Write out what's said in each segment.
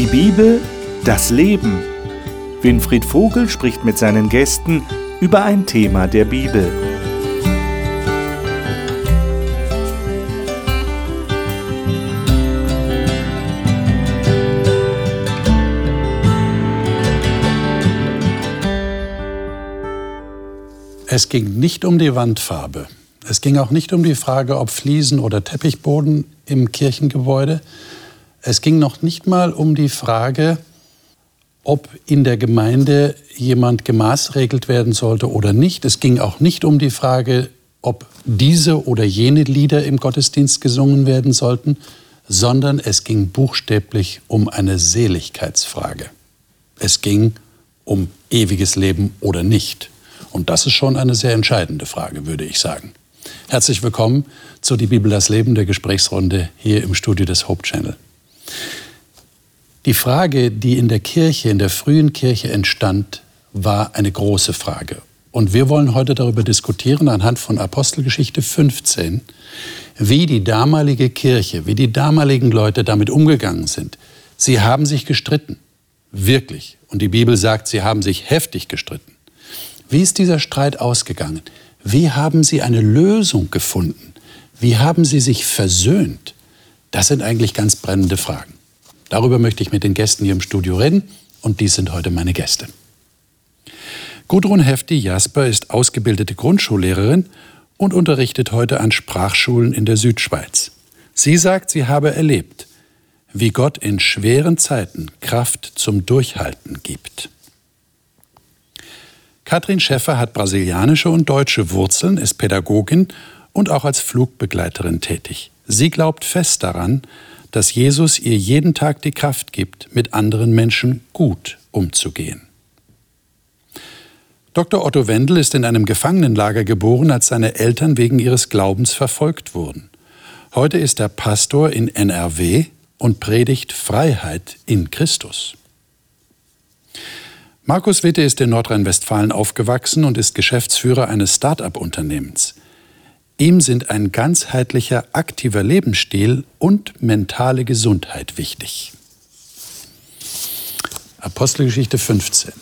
Die Bibel, das Leben. Winfried Vogel spricht mit seinen Gästen über ein Thema der Bibel. Es ging nicht um die Wandfarbe. Es ging auch nicht um die Frage, ob Fliesen oder Teppichboden im Kirchengebäude. Es ging noch nicht mal um die Frage, ob in der Gemeinde jemand gemaßregelt werden sollte oder nicht. Es ging auch nicht um die Frage, ob diese oder jene Lieder im Gottesdienst gesungen werden sollten, sondern es ging buchstäblich um eine Seligkeitsfrage. Es ging um ewiges Leben oder nicht. Und das ist schon eine sehr entscheidende Frage, würde ich sagen. Herzlich willkommen zu Die Bibel das Leben der Gesprächsrunde hier im Studio des Hope Channel. Die Frage, die in der Kirche, in der frühen Kirche entstand, war eine große Frage. Und wir wollen heute darüber diskutieren, anhand von Apostelgeschichte 15, wie die damalige Kirche, wie die damaligen Leute damit umgegangen sind. Sie haben sich gestritten, wirklich. Und die Bibel sagt, sie haben sich heftig gestritten. Wie ist dieser Streit ausgegangen? Wie haben Sie eine Lösung gefunden? Wie haben Sie sich versöhnt? Das sind eigentlich ganz brennende Fragen. Darüber möchte ich mit den Gästen hier im Studio reden und dies sind heute meine Gäste. Gudrun Hefti Jasper ist ausgebildete Grundschullehrerin und unterrichtet heute an Sprachschulen in der Südschweiz. Sie sagt, sie habe erlebt, wie Gott in schweren Zeiten Kraft zum Durchhalten gibt. Katrin Schäffer hat brasilianische und deutsche Wurzeln, ist Pädagogin und auch als Flugbegleiterin tätig. Sie glaubt fest daran, dass Jesus ihr jeden Tag die Kraft gibt, mit anderen Menschen gut umzugehen. Dr. Otto Wendel ist in einem Gefangenenlager geboren, als seine Eltern wegen ihres Glaubens verfolgt wurden. Heute ist er Pastor in NRW und predigt Freiheit in Christus. Markus Witte ist in Nordrhein-Westfalen aufgewachsen und ist Geschäftsführer eines Start-up-Unternehmens. Ihm sind ein ganzheitlicher, aktiver Lebensstil und mentale Gesundheit wichtig. Apostelgeschichte 15.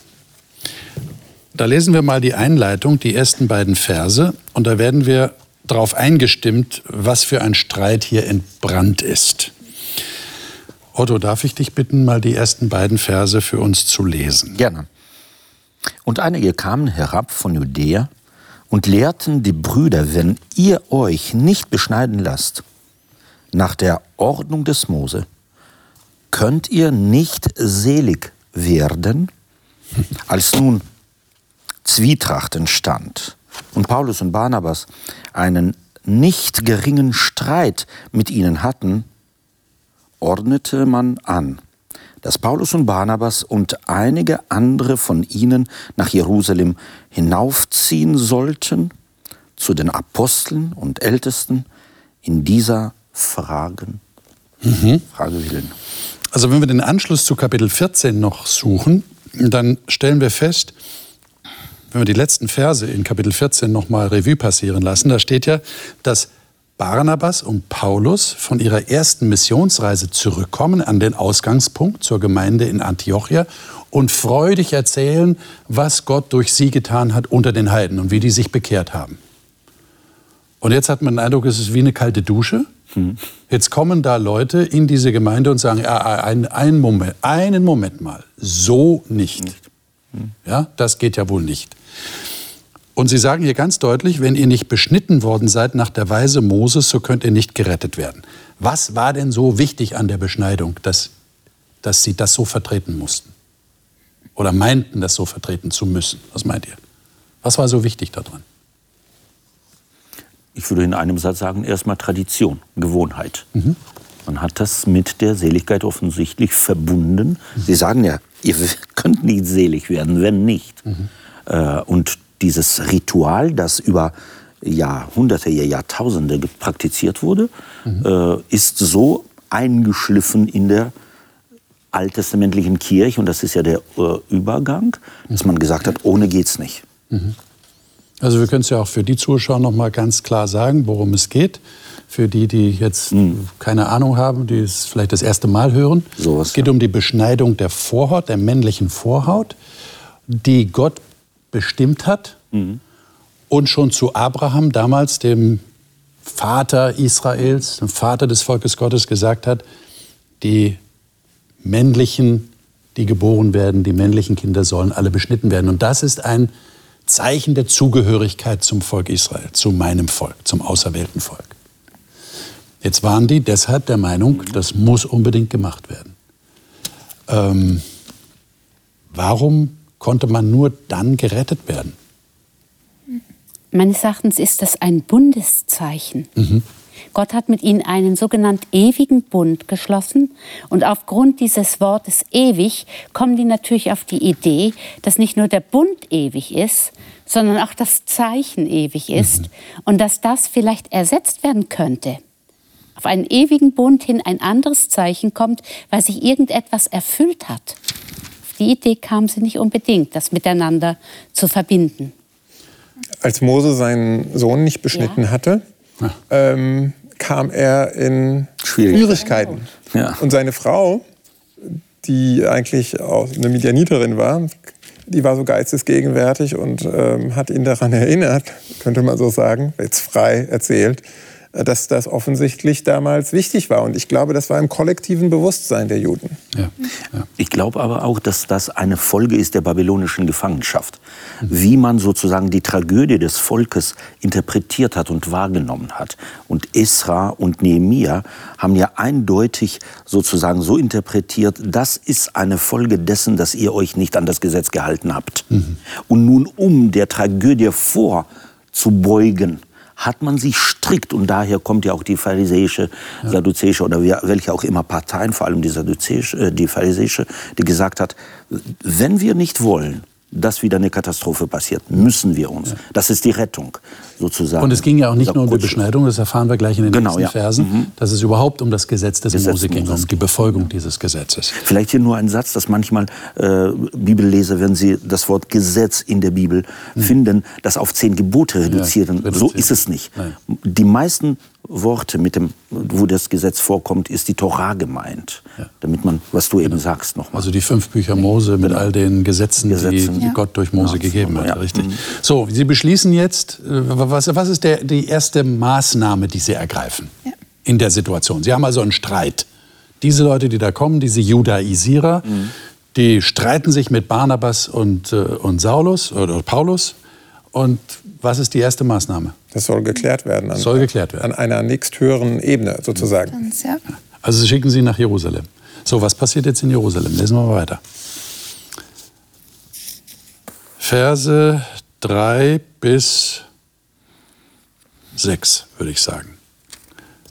Da lesen wir mal die Einleitung, die ersten beiden Verse, und da werden wir darauf eingestimmt, was für ein Streit hier entbrannt ist. Otto, darf ich dich bitten, mal die ersten beiden Verse für uns zu lesen? Gerne. Und einige kamen herab von Judäa und lehrten die Brüder, wenn ihr euch nicht beschneiden lasst, nach der Ordnung des Mose, könnt ihr nicht selig werden, als nun Zwietracht entstand und Paulus und Barnabas einen nicht geringen Streit mit ihnen hatten, ordnete man an, dass Paulus und Barnabas und einige andere von ihnen nach Jerusalem hinaufziehen sollten zu den Aposteln und Ältesten in dieser Fragen, mhm. Frage willen. Also wenn wir den Anschluss zu Kapitel 14 noch suchen, dann stellen wir fest, wenn wir die letzten Verse in Kapitel 14 nochmal Revue passieren lassen, da steht ja, dass Barnabas und Paulus von ihrer ersten Missionsreise zurückkommen an den Ausgangspunkt zur Gemeinde in Antiochia und freudig erzählen, was Gott durch sie getan hat unter den Heiden und wie die sich bekehrt haben. Und jetzt hat man den Eindruck, es ist wie eine kalte Dusche. Hm. Jetzt kommen da Leute in diese Gemeinde und sagen, ja, ein, ein Moment, einen Moment mal, so nicht. Hm. Ja, das geht ja wohl nicht. Und sie sagen hier ganz deutlich, wenn ihr nicht beschnitten worden seid nach der Weise Moses, so könnt ihr nicht gerettet werden. Was war denn so wichtig an der Beschneidung, dass, dass sie das so vertreten mussten? Oder meinten, das so vertreten zu müssen? Was meint ihr? Was war so wichtig daran? Ich würde in einem Satz sagen, erstmal Tradition, Gewohnheit. Mhm. Man hat das mit der Seligkeit offensichtlich verbunden. Mhm. Sie sagen ja, ihr könnt nicht selig werden, wenn nicht. Mhm. Äh, und dieses Ritual, das über Jahrhunderte, Jahrtausende praktiziert wurde, mhm. äh, ist so eingeschliffen in der alttestamentlichen Kirche, und das ist ja der äh, Übergang, dass man gesagt hat, ohne geht's nicht. Mhm. Also wir können es ja auch für die Zuschauer noch mal ganz klar sagen, worum es geht. Für die, die jetzt mhm. keine Ahnung haben, die es vielleicht das erste Mal hören. So es geht ja. um die Beschneidung der Vorhaut, der männlichen Vorhaut, die Gott bestimmt hat mhm. und schon zu Abraham, damals dem Vater Israels, dem Vater des Volkes Gottes, gesagt hat, die männlichen, die geboren werden, die männlichen Kinder sollen alle beschnitten werden. Und das ist ein Zeichen der Zugehörigkeit zum Volk Israel, zu meinem Volk, zum auserwählten Volk. Jetzt waren die deshalb der Meinung, das muss unbedingt gemacht werden. Ähm, warum konnte man nur dann gerettet werden? Meines Erachtens ist das ein Bundeszeichen. Mhm. Gott hat mit ihnen einen sogenannten ewigen Bund geschlossen. Und aufgrund dieses Wortes ewig kommen die natürlich auf die Idee, dass nicht nur der Bund ewig ist, sondern auch das Zeichen ewig ist mhm. und dass das vielleicht ersetzt werden könnte. Auf einen ewigen Bund hin ein anderes Zeichen kommt, weil sich irgendetwas erfüllt hat. Die Idee kam sie nicht unbedingt, das miteinander zu verbinden. Als Mose seinen Sohn nicht beschnitten ja. hatte, ähm, kam er in Schwierigkeiten. Ja. Und seine Frau, die eigentlich auch eine Medianiterin war, die war so geistesgegenwärtig und ähm, hat ihn daran erinnert, könnte man so sagen, jetzt frei erzählt, dass das offensichtlich damals wichtig war. Und ich glaube, das war im kollektiven Bewusstsein der Juden. Ja, ja. Ich glaube aber auch, dass das eine Folge ist der babylonischen Gefangenschaft. Wie man sozusagen die Tragödie des Volkes interpretiert hat und wahrgenommen hat. Und Esra und Nehemia haben ja eindeutig sozusagen so interpretiert, das ist eine Folge dessen, dass ihr euch nicht an das Gesetz gehalten habt. Mhm. Und nun, um der Tragödie vorzubeugen, hat man sich strikt, und daher kommt ja auch die pharisäische, ja. sadduzäische oder welche auch immer Parteien, vor allem die sadduzäische, äh, die pharisäische, die gesagt hat, wenn wir nicht wollen, dass wieder eine Katastrophe passiert, müssen wir uns. Ja. Das ist die Rettung sozusagen. Und es ging ja auch nicht nur um die Beschneidung, das erfahren wir gleich in den genau, nächsten ja. Versen, mhm. dass es überhaupt um das Gesetz des Gesetz Mose ging, um die Befolgung dieses Gesetzes. Vielleicht hier nur ein Satz, dass manchmal äh, Bibelleser, wenn sie das Wort Gesetz in der Bibel mhm. finden, das auf zehn Gebote reduzieren. Ja, reduzieren. So ist es nicht. Nein. Die meisten Worte, mit dem, wo das Gesetz vorkommt, ist die Torah gemeint. Ja. Damit man, was du eben genau. sagst, nochmal. Also die fünf Bücher Mose mit all den Gesetzen, Gesetzen. die ja. Gott durch Mose ja. gegeben hat. Ja. Richtig. Mhm. So, Sie beschließen jetzt, äh, was, was ist der, die erste Maßnahme, die Sie ergreifen in der Situation? Sie haben also einen Streit. Diese Leute, die da kommen, diese Judaisierer, mhm. die streiten sich mit Barnabas und, äh, und Saulus oder Paulus. Und was ist die erste Maßnahme? Das soll geklärt werden. An, soll geklärt werden. An einer nächsthöheren Ebene sozusagen. Also Sie schicken sie nach Jerusalem. So, was passiert jetzt in Jerusalem? Lesen wir mal weiter. Verse 3 bis 6, würde ich sagen.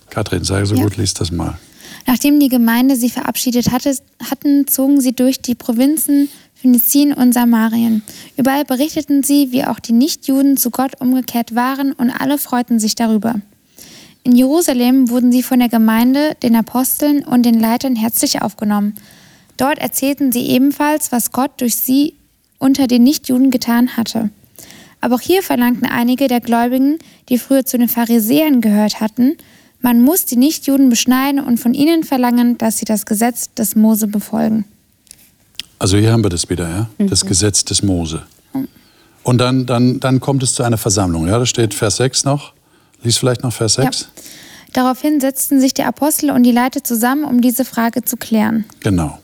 Kathrin, sei so ja. gut, liest das mal. Nachdem die Gemeinde sie verabschiedet hatte, hatten, zogen sie durch die Provinzen Phönizien und Samarien. Überall berichteten sie, wie auch die Nichtjuden zu Gott umgekehrt waren und alle freuten sich darüber. In Jerusalem wurden sie von der Gemeinde, den Aposteln und den Leitern herzlich aufgenommen. Dort erzählten sie ebenfalls, was Gott durch sie unter den Nichtjuden getan hatte. Aber auch hier verlangten einige der Gläubigen, die früher zu den Pharisäern gehört hatten, man muss die Nichtjuden beschneiden und von ihnen verlangen, dass sie das Gesetz des Mose befolgen. Also hier haben wir das wieder, ja? Mhm. Das Gesetz des Mose. Und dann, dann, dann kommt es zu einer Versammlung. Ja, da steht Vers 6 noch. Lies vielleicht noch Vers 6. Ja. Daraufhin setzten sich die Apostel und die Leiter zusammen, um diese Frage zu klären. Genau.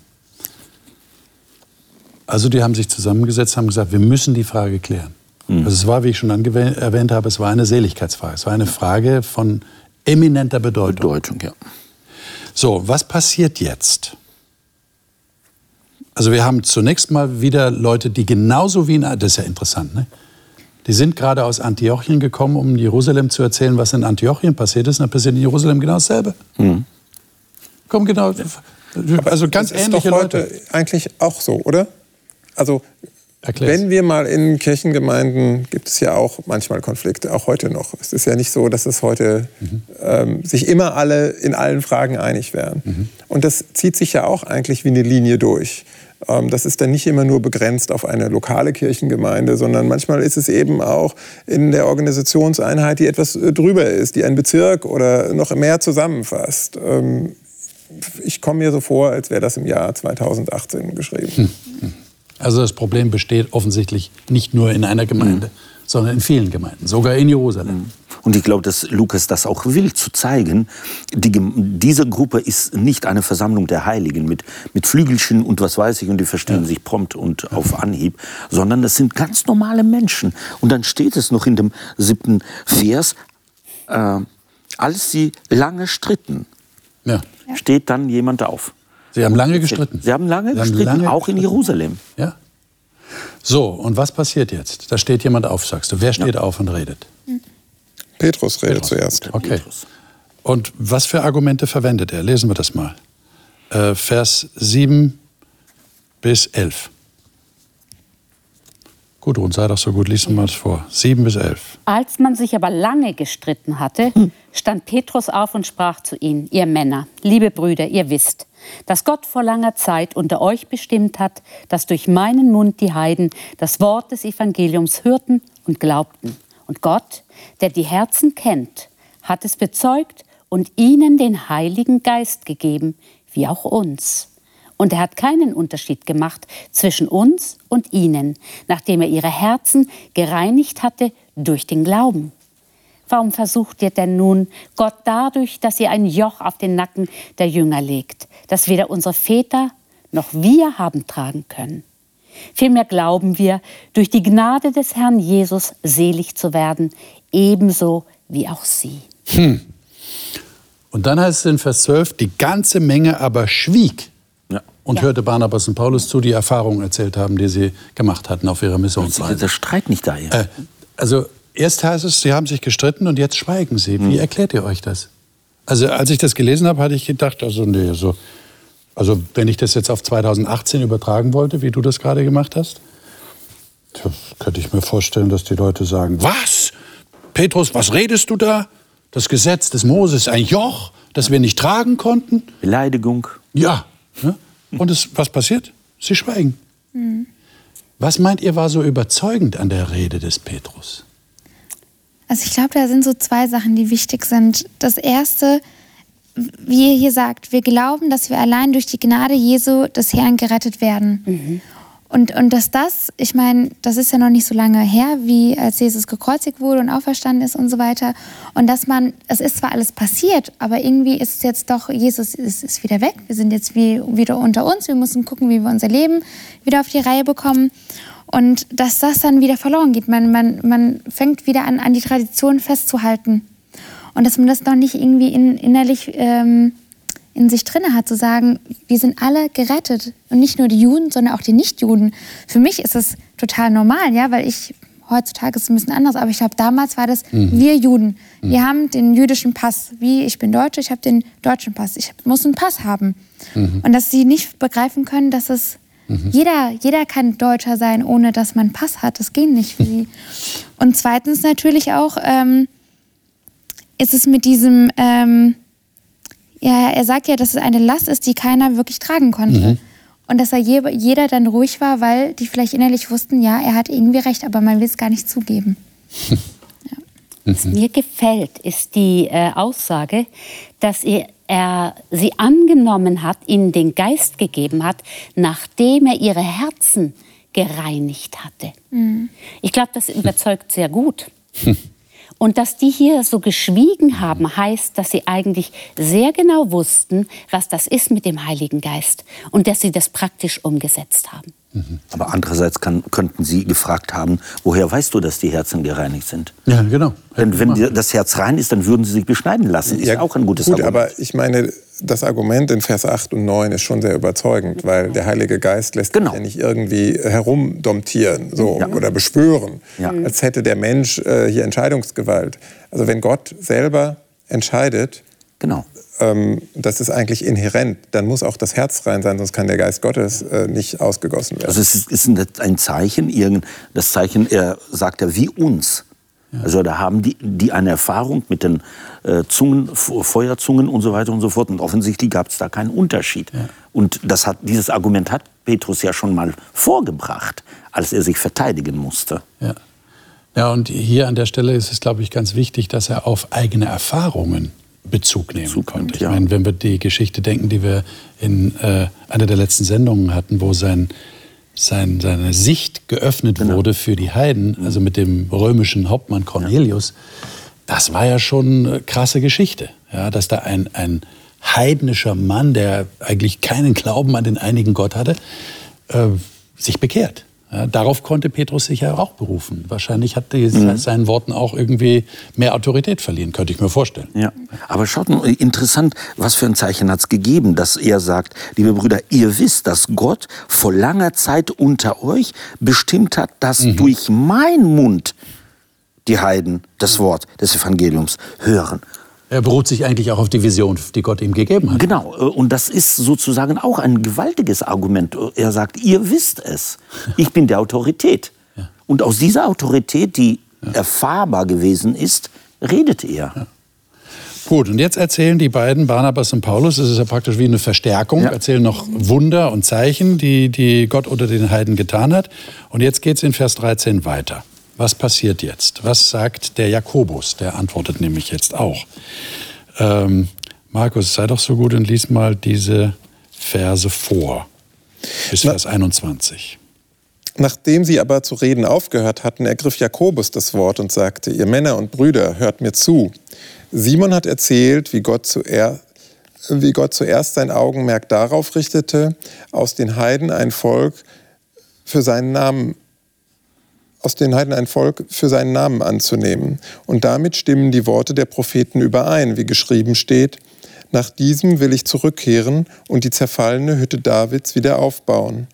Also die haben sich zusammengesetzt, haben gesagt, wir müssen die Frage klären. Mhm. Also es war, wie ich schon erwähnt habe, es war eine Seligkeitsfrage. Es war eine Frage von eminenter Bedeutung. Bedeutung, ja. So, was passiert jetzt? Also wir haben zunächst mal wieder Leute, die genauso wie in, das ist ja interessant, ne? Die sind gerade aus Antiochien gekommen, um Jerusalem zu erzählen, was in Antiochien passiert ist. Und dann passiert in Jerusalem genau dasselbe. Mhm. Kommen genau, also ganz das ähnliche ist doch heute Leute. eigentlich auch so, oder? Also Erklär's. Wenn wir mal in Kirchengemeinden, gibt es ja auch manchmal Konflikte, auch heute noch. Es ist ja nicht so, dass es heute mhm. ähm, sich immer alle in allen Fragen einig wären. Mhm. Und das zieht sich ja auch eigentlich wie eine Linie durch. Ähm, das ist dann nicht immer nur begrenzt auf eine lokale Kirchengemeinde, sondern manchmal ist es eben auch in der Organisationseinheit, die etwas äh, drüber ist, die einen Bezirk oder noch mehr zusammenfasst. Ähm, ich komme mir so vor, als wäre das im Jahr 2018 geschrieben. Hm. Also das Problem besteht offensichtlich nicht nur in einer Gemeinde, mhm. sondern in vielen Gemeinden, sogar in Jerusalem. Mhm. Und ich glaube, dass Lukas das auch will, zu zeigen, die, diese Gruppe ist nicht eine Versammlung der Heiligen mit, mit Flügelchen und was weiß ich und die verstehen ja. sich prompt und auf Anhieb, sondern das sind ganz normale Menschen. Und dann steht es noch in dem siebten Vers, äh, als sie lange stritten, ja. steht dann jemand auf. Sie haben lange gestritten. Sie haben lange Sie gestritten, haben lange auch gestritten. in Jerusalem. Ja. So, und was passiert jetzt? Da steht jemand auf, sagst du. Wer steht ja. auf und redet? Petrus redet Petrus. zuerst. Okay. Und was für Argumente verwendet er? Lesen wir das mal. Äh, Vers 7 bis 11. Gudrun, sei doch so gut, lies mal das vor. 7 bis 11. Als man sich aber lange gestritten hatte, stand Petrus auf und sprach zu ihnen, ihr Männer, liebe Brüder, ihr wisst, dass Gott vor langer Zeit unter euch bestimmt hat, dass durch meinen Mund die Heiden das Wort des Evangeliums hörten und glaubten. Und Gott, der die Herzen kennt, hat es bezeugt und ihnen den Heiligen Geist gegeben, wie auch uns. Und er hat keinen Unterschied gemacht zwischen uns und ihnen, nachdem er ihre Herzen gereinigt hatte durch den Glauben. Warum versucht ihr denn nun Gott dadurch, dass ihr ein Joch auf den Nacken der Jünger legt, das weder unsere Väter noch wir haben tragen können? Vielmehr glauben wir, durch die Gnade des Herrn Jesus selig zu werden, ebenso wie auch sie. Hm. Und dann heißt es in Vers 12, die ganze Menge aber schwieg ja. und ja. hörte Barnabas und Paulus zu, die Erfahrungen erzählt haben, die sie gemacht hatten auf ihrer Missionsreise. Der Streit nicht da. Äh, also erst heißt es, sie haben sich gestritten und jetzt schweigen sie. Wie hm. erklärt ihr euch das? Also als ich das gelesen habe, hatte ich gedacht, also nee, so also wenn ich das jetzt auf 2018 übertragen wollte, wie du das gerade gemacht hast, könnte ich mir vorstellen, dass die Leute sagen, was? Petrus, was redest du da? Das Gesetz des Moses, ein Joch, das wir nicht tragen konnten? Beleidigung. Ja. Ne? Und es, was passiert? Sie schweigen. Mhm. Was meint ihr war so überzeugend an der Rede des Petrus? Also ich glaube, da sind so zwei Sachen, die wichtig sind. Das erste, wie ihr hier sagt, wir glauben, dass wir allein durch die Gnade Jesu des Herrn gerettet werden. Mhm. Und, und dass das, ich meine, das ist ja noch nicht so lange her, wie als Jesus gekreuzigt wurde und auferstanden ist und so weiter. Und dass man, es ist zwar alles passiert, aber irgendwie ist es jetzt doch, Jesus ist, ist wieder weg. Wir sind jetzt wie, wieder unter uns. Wir müssen gucken, wie wir unser Leben wieder auf die Reihe bekommen. Und dass das dann wieder verloren geht. Man, man, man fängt wieder an, an die Tradition festzuhalten. Und dass man das noch nicht irgendwie in, innerlich ähm, in sich drinne hat, zu sagen, wir sind alle gerettet. Und nicht nur die Juden, sondern auch die Nichtjuden. Für mich ist es total normal, ja, weil ich, heutzutage ist es ein bisschen anders, aber ich glaube, damals war das mhm. wir Juden. Mhm. Wir haben den jüdischen Pass. Wie, ich bin Deutsche, ich habe den deutschen Pass. Ich muss einen Pass haben. Mhm. Und dass sie nicht begreifen können, dass es mhm. Jeder, jeder kann Deutscher sein, ohne dass man einen Pass hat. Das geht nicht für sie. Und zweitens natürlich auch, ähm, ist es mit diesem, ähm, ja, er sagt ja, dass es eine Last ist, die keiner wirklich tragen konnte. Mhm. Und dass er je, jeder dann ruhig war, weil die vielleicht innerlich wussten, ja, er hat irgendwie recht, aber man will es gar nicht zugeben. ja. Was mir gefällt, ist die äh, Aussage, dass er, er sie angenommen hat, ihnen den Geist gegeben hat, nachdem er ihre Herzen gereinigt hatte. Mhm. Ich glaube, das überzeugt sehr gut. Und dass die hier so geschwiegen haben, heißt, dass sie eigentlich sehr genau wussten, was das ist mit dem Heiligen Geist und dass sie das praktisch umgesetzt haben. Mhm. Aber andererseits kann, könnten Sie gefragt haben, woher weißt du, dass die Herzen gereinigt sind? Ja, genau. Denn wenn das Herz rein ist, dann würden Sie sich beschneiden lassen. Ist ja, auch ein gutes gut, Argument. aber ich meine, das Argument in Vers 8 und 9 ist schon sehr überzeugend, weil der Heilige Geist lässt genau. sich ja nicht irgendwie herumdomptieren so, ja. oder beschwören, ja. als hätte der Mensch äh, hier Entscheidungsgewalt. Also wenn Gott selber entscheidet, genau. ähm, das ist eigentlich inhärent, dann muss auch das Herz rein sein, sonst kann der Geist Gottes äh, nicht ausgegossen werden. Also es ist, ist ein Zeichen, das Zeichen, er sagt ja wie uns. Also da haben die, die eine Erfahrung mit den äh, Zungen, Feuerzungen und so weiter und so fort. Und offensichtlich gab es da keinen Unterschied. Ja. Und das hat, dieses Argument hat Petrus ja schon mal vorgebracht, als er sich verteidigen musste. Ja. Ja, und hier an der Stelle ist es, glaube ich, ganz wichtig, dass er auf eigene Erfahrungen Bezug nehmen Bezug konnte. Ich ja. meine, wenn wir die Geschichte denken, die wir in äh, einer der letzten Sendungen hatten, wo sein, sein, seine Sicht geöffnet genau. wurde für die Heiden, mhm. also mit dem römischen Hauptmann Cornelius, das war ja schon eine krasse Geschichte. Ja, dass da ein, ein heidnischer Mann, der eigentlich keinen Glauben an den einigen Gott hatte, äh, sich bekehrt. Ja, darauf konnte Petrus sich ja auch berufen. Wahrscheinlich hat die, mhm. seinen Worten auch irgendwie mehr Autorität verliehen, könnte ich mir vorstellen. Ja, aber schaut mal, interessant, was für ein Zeichen hat es gegeben, dass er sagt, liebe Brüder, ihr wisst, dass Gott vor langer Zeit unter euch bestimmt hat, dass mhm. durch meinen Mund die Heiden das Wort des Evangeliums hören. Er beruht sich eigentlich auch auf die Vision, die Gott ihm gegeben hat. Genau, äh, und das ist sozusagen auch ein gewaltiges Argument. Er sagt, ihr wisst es, ich bin die Autorität. Ja. Und aus dieser Autorität, die ja. erfahrbar gewesen ist, redet er. Ja. Gut, und jetzt erzählen die beiden, Barnabas und Paulus, das ist ja praktisch wie eine Verstärkung, ja. erzählen noch Wunder und Zeichen, die, die Gott unter den Heiden getan hat. Und jetzt geht es in Vers 13 weiter. Was passiert jetzt? Was sagt der Jakobus? Der antwortet nämlich jetzt auch. Ähm, Markus, sei doch so gut und lies mal diese Verse vor. Bis Vers 21. Nachdem sie aber zu reden aufgehört hatten, ergriff Jakobus das Wort und sagte, ihr Männer und Brüder, hört mir zu. Simon hat erzählt, wie Gott, zuer, wie Gott zuerst sein Augenmerk darauf richtete, aus den Heiden ein Volk für seinen Namen aus den Heiden ein Volk für seinen Namen anzunehmen. Und damit stimmen die Worte der Propheten überein, wie geschrieben steht, nach diesem will ich zurückkehren und die zerfallene Hütte Davids wieder aufbauen.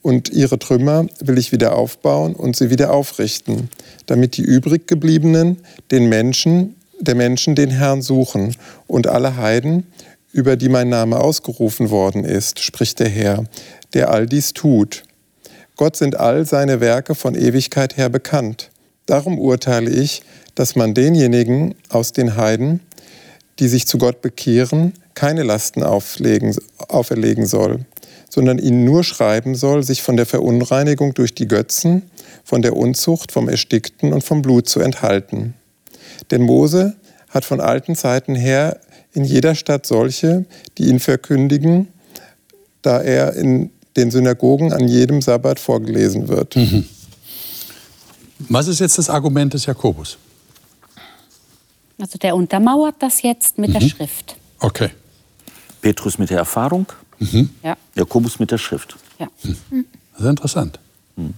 Und ihre Trümmer will ich wieder aufbauen und sie wieder aufrichten, damit die übrig gebliebenen den Menschen, der Menschen den Herrn suchen und alle Heiden, über die mein Name ausgerufen worden ist, spricht der Herr, der all dies tut. Gott sind all seine Werke von Ewigkeit her bekannt. Darum urteile ich, dass man denjenigen aus den Heiden, die sich zu Gott bekehren, keine Lasten auflegen, auferlegen soll, sondern ihnen nur schreiben soll, sich von der Verunreinigung durch die Götzen, von der Unzucht, vom Erstickten und vom Blut zu enthalten. Denn Mose hat von alten Zeiten her in jeder Stadt solche, die ihn verkündigen, da er in den Synagogen an jedem Sabbat vorgelesen wird. Mhm. Was ist jetzt das Argument des Jakobus? Also der untermauert das jetzt mit mhm. der Schrift. Okay. Petrus mit der Erfahrung, mhm. ja. Jakobus mit der Schrift. Ja. Mhm. Das ist interessant. Mhm.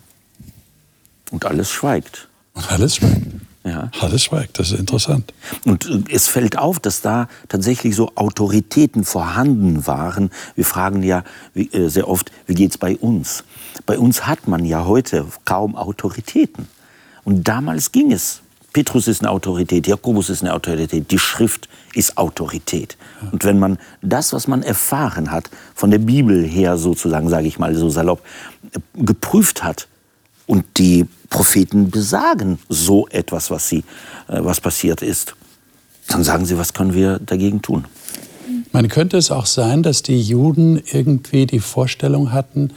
Und alles schweigt. Und alles schweigt. Ja. Alles schweigt, das ist interessant. Und äh, es fällt auf, dass da tatsächlich so Autoritäten vorhanden waren. Wir fragen ja äh, sehr oft, wie geht es bei uns? Bei uns hat man ja heute kaum Autoritäten. Und damals ging es. Petrus ist eine Autorität, Jakobus ist eine Autorität, die Schrift ist Autorität. Und wenn man das, was man erfahren hat, von der Bibel her sozusagen, sage ich mal so salopp, äh, geprüft hat und die Propheten besagen so etwas, was, sie, äh, was passiert ist. Dann sagen sie, was können wir dagegen tun? Man könnte es auch sein, dass die Juden irgendwie die Vorstellung hatten,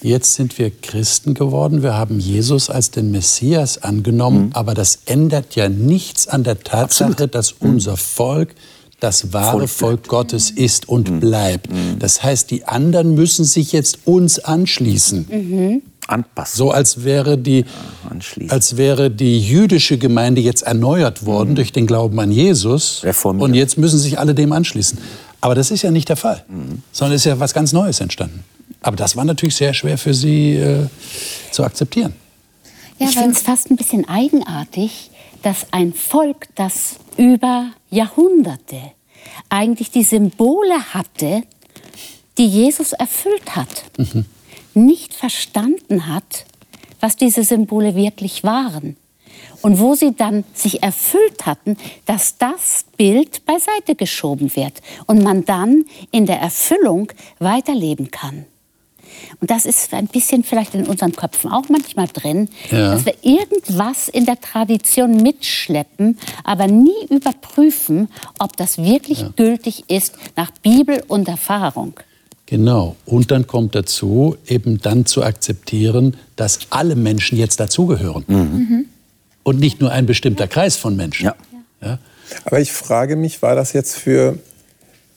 jetzt sind wir Christen geworden, wir haben Jesus als den Messias angenommen, mhm. aber das ändert ja nichts an der Tatsache, Absolut. dass mhm. unser Volk das wahre Volk, Volk Gottes ist und mhm. bleibt. Mhm. Das heißt, die anderen müssen sich jetzt uns anschließen. Mhm anpassen. So als wäre die, als wäre die jüdische Gemeinde jetzt erneuert worden mhm. durch den Glauben an Jesus. Reformiert. Und jetzt müssen sich alle dem anschließen. Aber das ist ja nicht der Fall, mhm. sondern es ist ja was ganz Neues entstanden. Aber das war natürlich sehr schwer für sie äh, zu akzeptieren. Ja, ich finde es fast ein bisschen eigenartig, dass ein Volk, das über Jahrhunderte eigentlich die Symbole hatte, die Jesus erfüllt hat. Mhm nicht verstanden hat, was diese Symbole wirklich waren. Und wo sie dann sich erfüllt hatten, dass das Bild beiseite geschoben wird und man dann in der Erfüllung weiterleben kann. Und das ist ein bisschen vielleicht in unseren Köpfen auch manchmal drin, ja. dass wir irgendwas in der Tradition mitschleppen, aber nie überprüfen, ob das wirklich ja. gültig ist nach Bibel und Erfahrung. Genau. Und dann kommt dazu, eben dann zu akzeptieren, dass alle Menschen jetzt dazugehören. Mhm. mhm. Und nicht nur ein bestimmter Kreis von Menschen. Ja. ja. Aber ich frage mich, war das jetzt für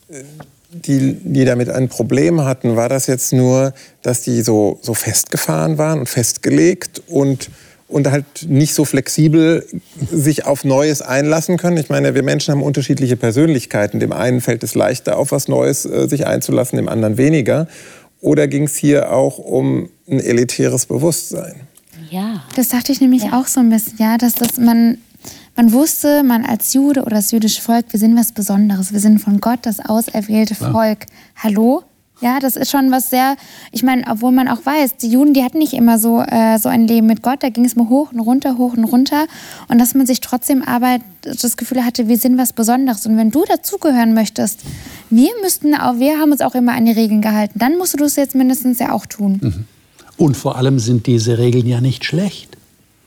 äh, die, die damit ein Problem hatten, war das jetzt nur, dass die so, so festgefahren waren und festgelegt und, und halt nicht so flexibel sich auf Neues einlassen können? Ich meine, wir Menschen haben unterschiedliche Persönlichkeiten. Dem einen fällt es leichter, auf was Neues äh, sich einzulassen, dem anderen weniger. Oder ging es hier auch um ein elitäres Bewusstsein? Ja. Das dachte ich nämlich ja. auch so ein bisschen, ja, dass das man man wusste, man als Jude oder das jüdische Volk, wir sind was Besonderes. Wir sind von Gott das auserwählte Volk. Hallo? Ja, das ist schon was sehr, ich meine, obwohl man auch weiß, die Juden, die hatten nicht immer so, äh, so ein Leben mit Gott, da ging es mal hoch und runter, hoch und runter. Und dass man sich trotzdem aber das Gefühl hatte, wir sind was Besonderes. Und wenn du dazugehören möchtest, wir müssten auch, wir haben uns auch immer an die Regeln gehalten, dann musst du es jetzt mindestens ja auch tun. Mhm. Und vor allem sind diese Regeln ja nicht schlecht.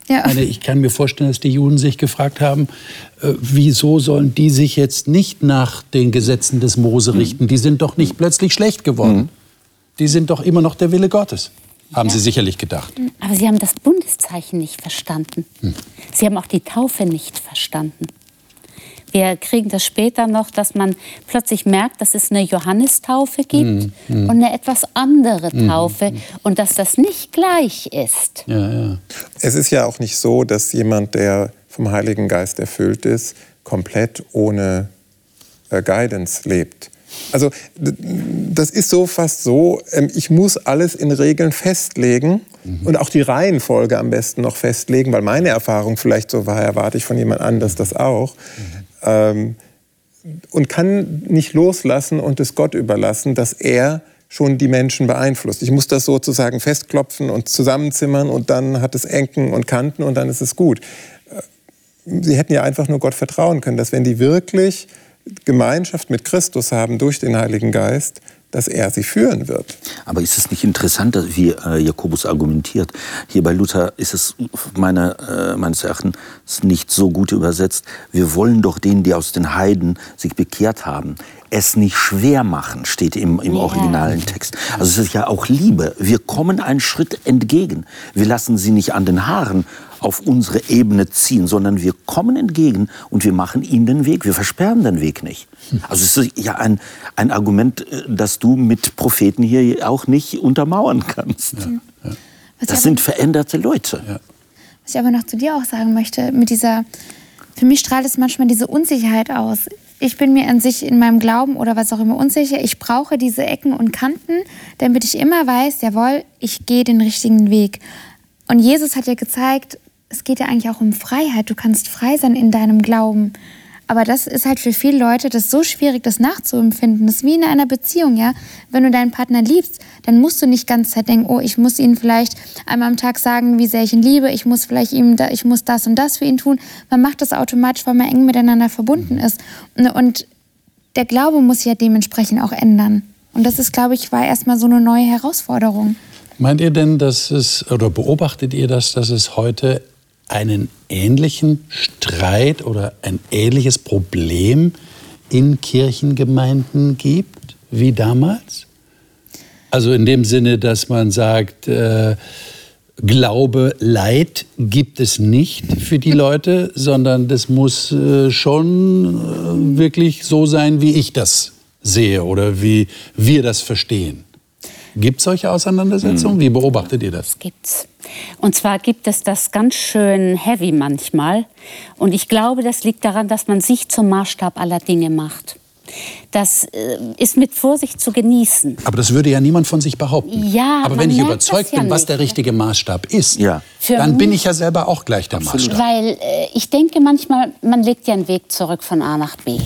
Ja. Meine, ich kann mir vorstellen, dass die Juden sich gefragt haben, äh, wieso sollen die sich jetzt nicht nach den Gesetzen des Mose mhm. richten? Die sind doch nicht plötzlich schlecht geworden. Mhm. Die sind doch immer noch der Wille Gottes. Haben ja. Sie sicherlich gedacht. Aber Sie haben das Bundeszeichen nicht verstanden. Hm. Sie haben auch die Taufe nicht verstanden. Wir kriegen das später noch, dass man plötzlich merkt, dass es eine Johannistaufe gibt mm, mm. und eine etwas andere mhm. Taufe mm. und dass das nicht gleich ist. Ja, ja. Es ist ja auch nicht so, dass jemand, der vom Heiligen Geist erfüllt ist, komplett ohne äh, Guidance lebt. Also das ist so fast so, ähm, ich muss alles in Regeln festlegen mhm. und auch die Reihenfolge am besten noch festlegen, weil meine Erfahrung vielleicht so war, erwarte ich von jemand anders das auch. Ähm, und kann nicht loslassen und es Gott überlassen, dass er schon die Menschen beeinflusst. Ich muss das sozusagen festklopfen und zusammenzimmern und dann hat es Enken und Kanten und dann ist es gut. Äh, sie hätten ja einfach nur Gott vertrauen können, dass wenn die wirklich Gemeinschaft mit Christus haben durch den Heiligen Geist, dass er sie führen wird. Aber ist es nicht interessant, wie äh, Jakobus argumentiert? Hier bei Luther ist es meine, äh, meines Erachtens nicht so gut übersetzt. Wir wollen doch denen, die aus den Heiden sich bekehrt haben, es nicht schwer machen, steht im, im originalen Text. Also es ist ja auch Liebe. Wir kommen einen Schritt entgegen. Wir lassen sie nicht an den Haaren auf unsere Ebene ziehen, sondern wir kommen entgegen und wir machen ihnen den Weg. Wir versperren den Weg nicht. Also es ist ja ein, ein Argument, äh, das du mit Propheten hier auch nicht untermauern kannst. Ja, ja. Das sind veränderte Leute. Ja. Was ich aber noch zu dir auch sagen möchte, mit dieser, für mich strahlt es manchmal diese Unsicherheit aus. Ich bin mir an sich in meinem Glauben oder was auch immer unsicher. Ich brauche diese Ecken und Kanten, damit ich immer weiß, jawohl, ich gehe den richtigen Weg. Und Jesus hat ja gezeigt, es geht ja eigentlich auch um Freiheit. Du kannst frei sein in deinem Glauben. Aber das ist halt für viele Leute das so schwierig, das nachzuempfinden. Das ist wie in einer Beziehung, ja. Wenn du deinen Partner liebst, dann musst du nicht ganz Zeit denken, oh, ich muss ihn vielleicht einmal am Tag sagen, wie sehr ich ihn liebe. Ich muss vielleicht ihm, da, ich muss das und das für ihn tun. Man macht das automatisch, weil man eng miteinander verbunden ist. Und der Glaube muss sich ja dementsprechend auch ändern. Und das ist, glaube ich, war erstmal so eine neue Herausforderung. Meint ihr denn, dass es, oder beobachtet ihr das, dass es heute einen ähnlichen Streit oder ein ähnliches Problem in Kirchengemeinden gibt wie damals? Also in dem Sinne, dass man sagt, äh, Glaube, Leid gibt es nicht für die Leute, sondern das muss äh, schon äh, wirklich so sein, wie ich das sehe oder wie wir das verstehen. Gibt es solche Auseinandersetzungen? Hm. Wie beobachtet ihr das? Das gibt's. Und zwar gibt es das ganz schön heavy manchmal. Und ich glaube, das liegt daran, dass man sich zum Maßstab aller Dinge macht. Das äh, ist mit Vorsicht zu genießen. Aber das würde ja niemand von sich behaupten. Ja, aber wenn ich überzeugt ja bin, was der richtige Maßstab ist, ja. dann bin ich ja selber auch gleich der Absolut. Maßstab. Weil äh, ich denke manchmal, man legt ja einen Weg zurück von A nach B.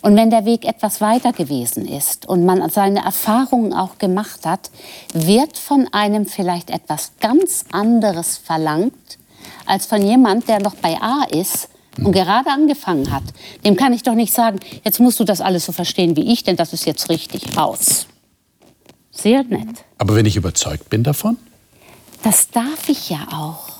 Und wenn der Weg etwas weiter gewesen ist und man seine Erfahrungen auch gemacht hat, wird von einem vielleicht etwas ganz anderes verlangt, als von jemand, der noch bei A ist und mhm. gerade angefangen hat. Dem kann ich doch nicht sagen, jetzt musst du das alles so verstehen wie ich, denn das ist jetzt richtig aus. Sehr nett. Aber wenn ich überzeugt bin davon? Das darf ich ja auch.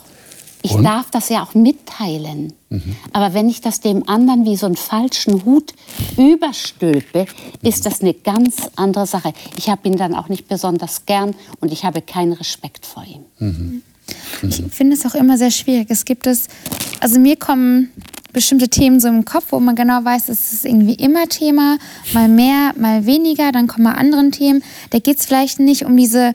Ich Und? darf das ja auch mitteilen. Mhm. Aber wenn ich das dem anderen wie so einen falschen Hut überstülpe, ist das eine ganz andere Sache. Ich habe ihn dann auch nicht besonders gern und ich habe keinen Respekt vor ihm. Mhm. Ich finde es auch immer sehr schwierig. Es gibt es, also mir kommen bestimmte Themen so im Kopf, wo man genau weiß, es ist irgendwie immer Thema, mal mehr, mal weniger, dann kommen mal andere Themen. Da geht es vielleicht nicht um diese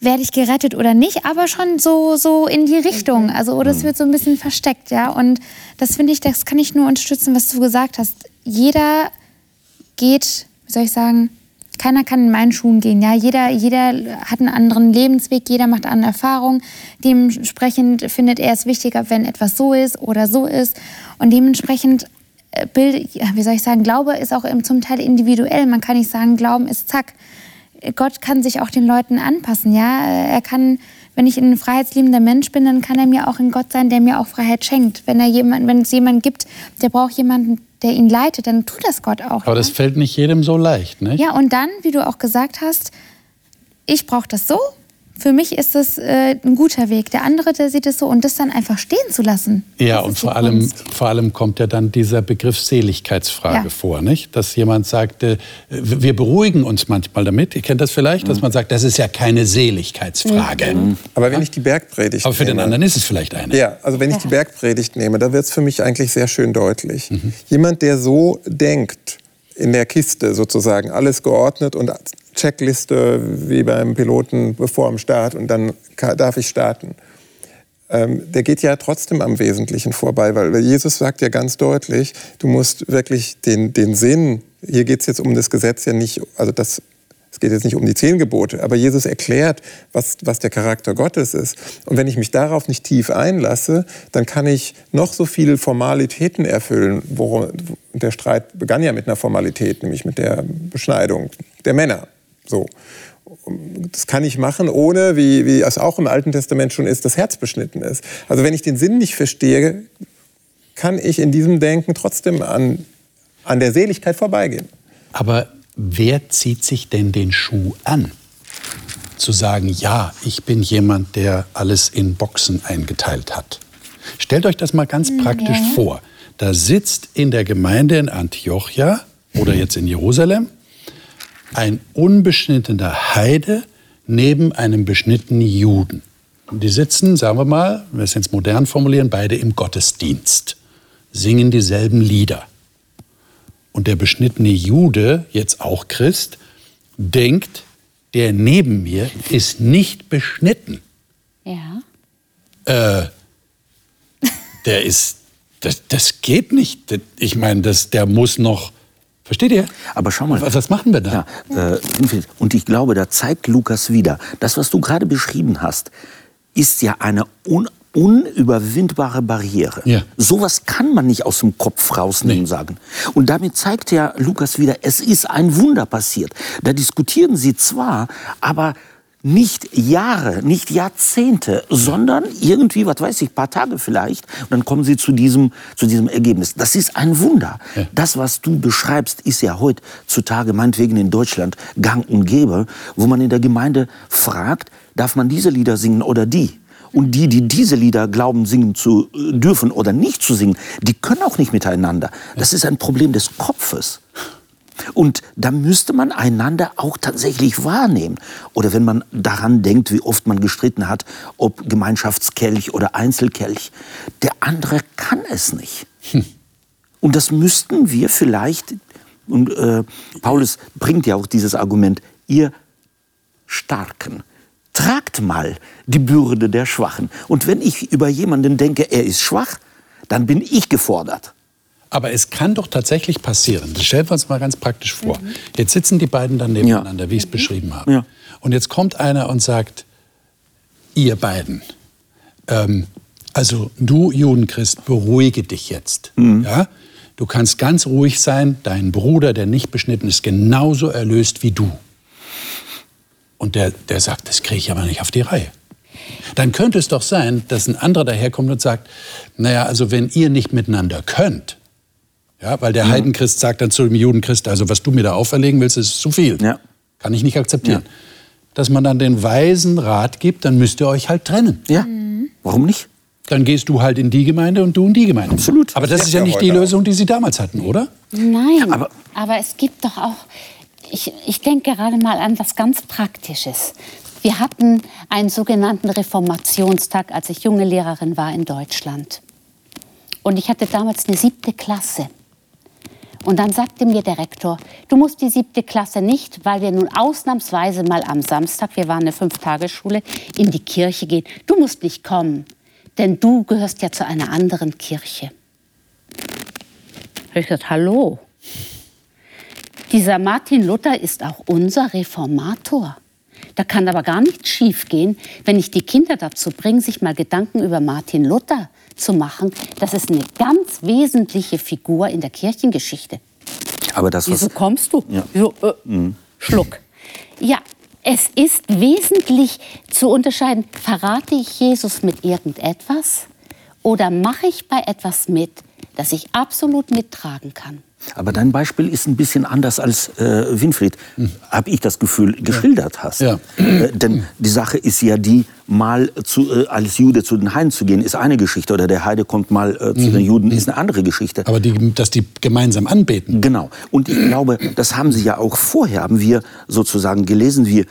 werde ich gerettet oder nicht, aber schon so, so in die Richtung. Also, oder es mhm. wird so ein bisschen versteckt, ja. Und das finde ich, das kann ich nur unterstützen, was du gesagt hast. Jeder geht, wie soll ich sagen, keiner kann in meinen Schuhen gehen. Ja? Jeder, jeder hat einen anderen Lebensweg, jeder macht andere Erfahrungen. Dementsprechend findet er es wichtiger, wenn etwas so ist oder so ist. Und dementsprechend äh, Bild, wie soll ich sagen, Glaube ist auch zum Teil individuell. Man kann nicht sagen, Glauben ist zack. Gott kann sich auch den Leuten anpassen, ja. Er kann, wenn ich ein freiheitsliebender Mensch bin, dann kann er mir auch ein Gott sein, der mir auch Freiheit schenkt. Wenn er jemand, wenn es jemanden gibt, der braucht jemanden, der ihn leitet, dann tut das Gott auch. Aber ja? das fällt nicht jedem so leicht, ne? Ja, und dann, wie du auch gesagt hast, ich brauche das so für mich ist das äh, ein guter Weg. Der andere, der sieht es so und das dann einfach stehen zu lassen. Ja, und vor allem, vor allem kommt ja dann dieser Begriff Seligkeitsfrage ja. vor, nicht? Dass jemand sagt, äh, wir beruhigen uns manchmal damit. Ihr kennt das vielleicht, dass mhm. man sagt, das ist ja keine Seligkeitsfrage. Mhm. Aber wenn ich die Bergpredigt Aber für nehme, den anderen ist es vielleicht eine. Ja, also wenn ich die Bergpredigt nehme, da wird es für mich eigentlich sehr schön deutlich. Mhm. Jemand, der so denkt, in der Kiste sozusagen, alles geordnet und Checkliste wie beim Piloten bevor dem Start und dann darf ich starten. Ähm, der geht ja trotzdem am Wesentlichen vorbei, weil Jesus sagt ja ganz deutlich, du musst wirklich den, den Sinn, hier geht es jetzt um das Gesetz ja nicht, also das, es geht jetzt nicht um die zehn Gebote, aber Jesus erklärt, was, was der Charakter Gottes ist. Und wenn ich mich darauf nicht tief einlasse, dann kann ich noch so viele Formalitäten erfüllen. Worum, der Streit begann ja mit einer Formalität, nämlich mit der Beschneidung der Männer. So. Das kann ich machen, ohne, wie, wie es auch im Alten Testament schon ist, das Herz beschnitten ist. Also wenn ich den Sinn nicht verstehe, kann ich in diesem Denken trotzdem an, an der Seligkeit vorbeigehen. Aber wer zieht sich denn den Schuh an? Zu sagen, ja, ich bin jemand, der alles in Boxen eingeteilt hat. Stellt euch das mal ganz praktisch ja. vor. Da sitzt in der Gemeinde in Antiochia oder jetzt in Jerusalem ein unbeschnittener Heide neben einem beschnittenen Juden. Die sitzen, sagen wir mal, wenn wir es jetzt modern formulieren, beide im Gottesdienst, singen dieselben Lieder. Und der beschnittene Jude, jetzt auch Christ, denkt, der neben mir ist nicht beschnitten. Ja. Äh, der ist, das, das geht nicht. Ich meine, der muss noch Versteht ihr? Aber schau mal. Was machen wir da? Ja, äh, und ich glaube, da zeigt Lukas wieder, das, was du gerade beschrieben hast, ist ja eine un unüberwindbare Barriere. Ja. Sowas kann man nicht aus dem Kopf rausnehmen, nee. sagen. Und damit zeigt ja Lukas wieder, es ist ein Wunder passiert. Da diskutieren sie zwar, aber nicht Jahre, nicht Jahrzehnte, sondern irgendwie, was weiß ich, paar Tage vielleicht. Und dann kommen sie zu diesem, zu diesem Ergebnis. Das ist ein Wunder. Ja. Das, was du beschreibst, ist ja heutzutage, meinetwegen in Deutschland, gang und gäbe, wo man in der Gemeinde fragt, darf man diese Lieder singen oder die? Und die, die diese Lieder glauben, singen zu äh, dürfen oder nicht zu singen, die können auch nicht miteinander. Das ist ein Problem des Kopfes. Und da müsste man einander auch tatsächlich wahrnehmen. Oder wenn man daran denkt, wie oft man gestritten hat, ob Gemeinschaftskelch oder Einzelkelch. Der andere kann es nicht. Hm. Und das müssten wir vielleicht, und äh, Paulus bringt ja auch dieses Argument, ihr Starken, tragt mal die Bürde der Schwachen. Und wenn ich über jemanden denke, er ist schwach, dann bin ich gefordert. Aber es kann doch tatsächlich passieren. Das stellen wir uns mal ganz praktisch vor. Mhm. Jetzt sitzen die beiden dann nebeneinander, ja. wie ich es mhm. beschrieben habe. Ja. Und jetzt kommt einer und sagt, ihr beiden, ähm, also du Judenchrist, beruhige dich jetzt. Mhm. Ja? Du kannst ganz ruhig sein, dein Bruder, der nicht beschnitten ist, genauso erlöst wie du. Und der, der sagt, das kriege ich aber nicht auf die Reihe. Dann könnte es doch sein, dass ein anderer daherkommt und sagt, naja, also wenn ihr nicht miteinander könnt, ja, weil der ja. Heidenchrist sagt dann zu dem Judenchrist, also was du mir da auferlegen willst, ist zu viel. Ja. Kann ich nicht akzeptieren. Ja. Dass man dann den Weisen Rat gibt, dann müsst ihr euch halt trennen. Ja. Mhm. Warum nicht? Dann gehst du halt in die Gemeinde und du in die Gemeinde. Absolut. Aber das, das ist ja nicht die Lösung, die sie damals hatten, oder? Nein. Aber, aber es gibt doch auch, ich, ich denke gerade mal an was ganz Praktisches. Wir hatten einen sogenannten Reformationstag, als ich junge Lehrerin war in Deutschland. Und ich hatte damals eine siebte Klasse. Und dann sagte mir der Rektor, du musst die siebte Klasse nicht, weil wir nun ausnahmsweise mal am Samstag, wir waren eine Fünftagesschule, in die Kirche gehen. Du musst nicht kommen, denn du gehörst ja zu einer anderen Kirche. Ich gesagt, hallo. Dieser Martin Luther ist auch unser Reformator. Da kann aber gar nichts schiefgehen, wenn ich die Kinder dazu bringe, sich mal Gedanken über Martin Luther zu machen. Das ist eine ganz wesentliche Figur in der Kirchengeschichte. Aber das, Wieso kommst du? Ja. So, äh, mhm. Schluck. Ja, es ist wesentlich zu unterscheiden, verrate ich Jesus mit irgendetwas oder mache ich bei etwas mit, das ich absolut mittragen kann? Aber dein Beispiel ist ein bisschen anders als äh, Winfried, hm. habe ich das Gefühl, geschildert hast. Ja. Äh, denn die Sache ist ja die, mal zu, äh, als Jude zu den Heiden zu gehen, ist eine Geschichte. Oder der Heide kommt mal äh, zu mhm. den Juden, ist eine andere Geschichte. Aber die, dass die gemeinsam anbeten. Genau. Und ich glaube, das haben sie ja auch vorher, haben wir sozusagen gelesen, wie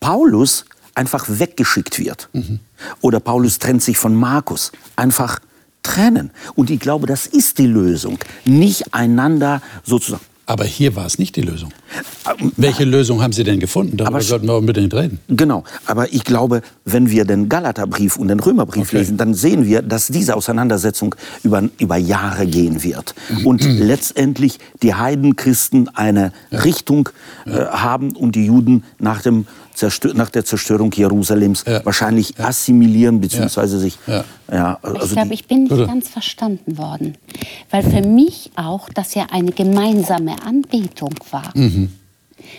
Paulus einfach weggeschickt wird. Mhm. Oder Paulus trennt sich von Markus. Einfach trennen. Und ich glaube, das ist die Lösung. Nicht einander sozusagen. Aber hier war es nicht die Lösung. Welche Lösung haben Sie denn gefunden? Darüber aber, sollten wir unbedingt reden. Genau. Aber ich glaube, wenn wir den Galaterbrief und den Römerbrief okay. lesen, dann sehen wir, dass diese Auseinandersetzung über, über Jahre gehen wird. Und mhm. letztendlich die Heidenchristen eine ja. Richtung äh, haben und die Juden nach dem nach der Zerstörung Jerusalems ja. wahrscheinlich ja. assimilieren bzw. sich. Ja. Ja, also ich glaube, ich bin nicht ganz verstanden worden, weil für mich auch das ja eine gemeinsame Anbetung war. Mhm.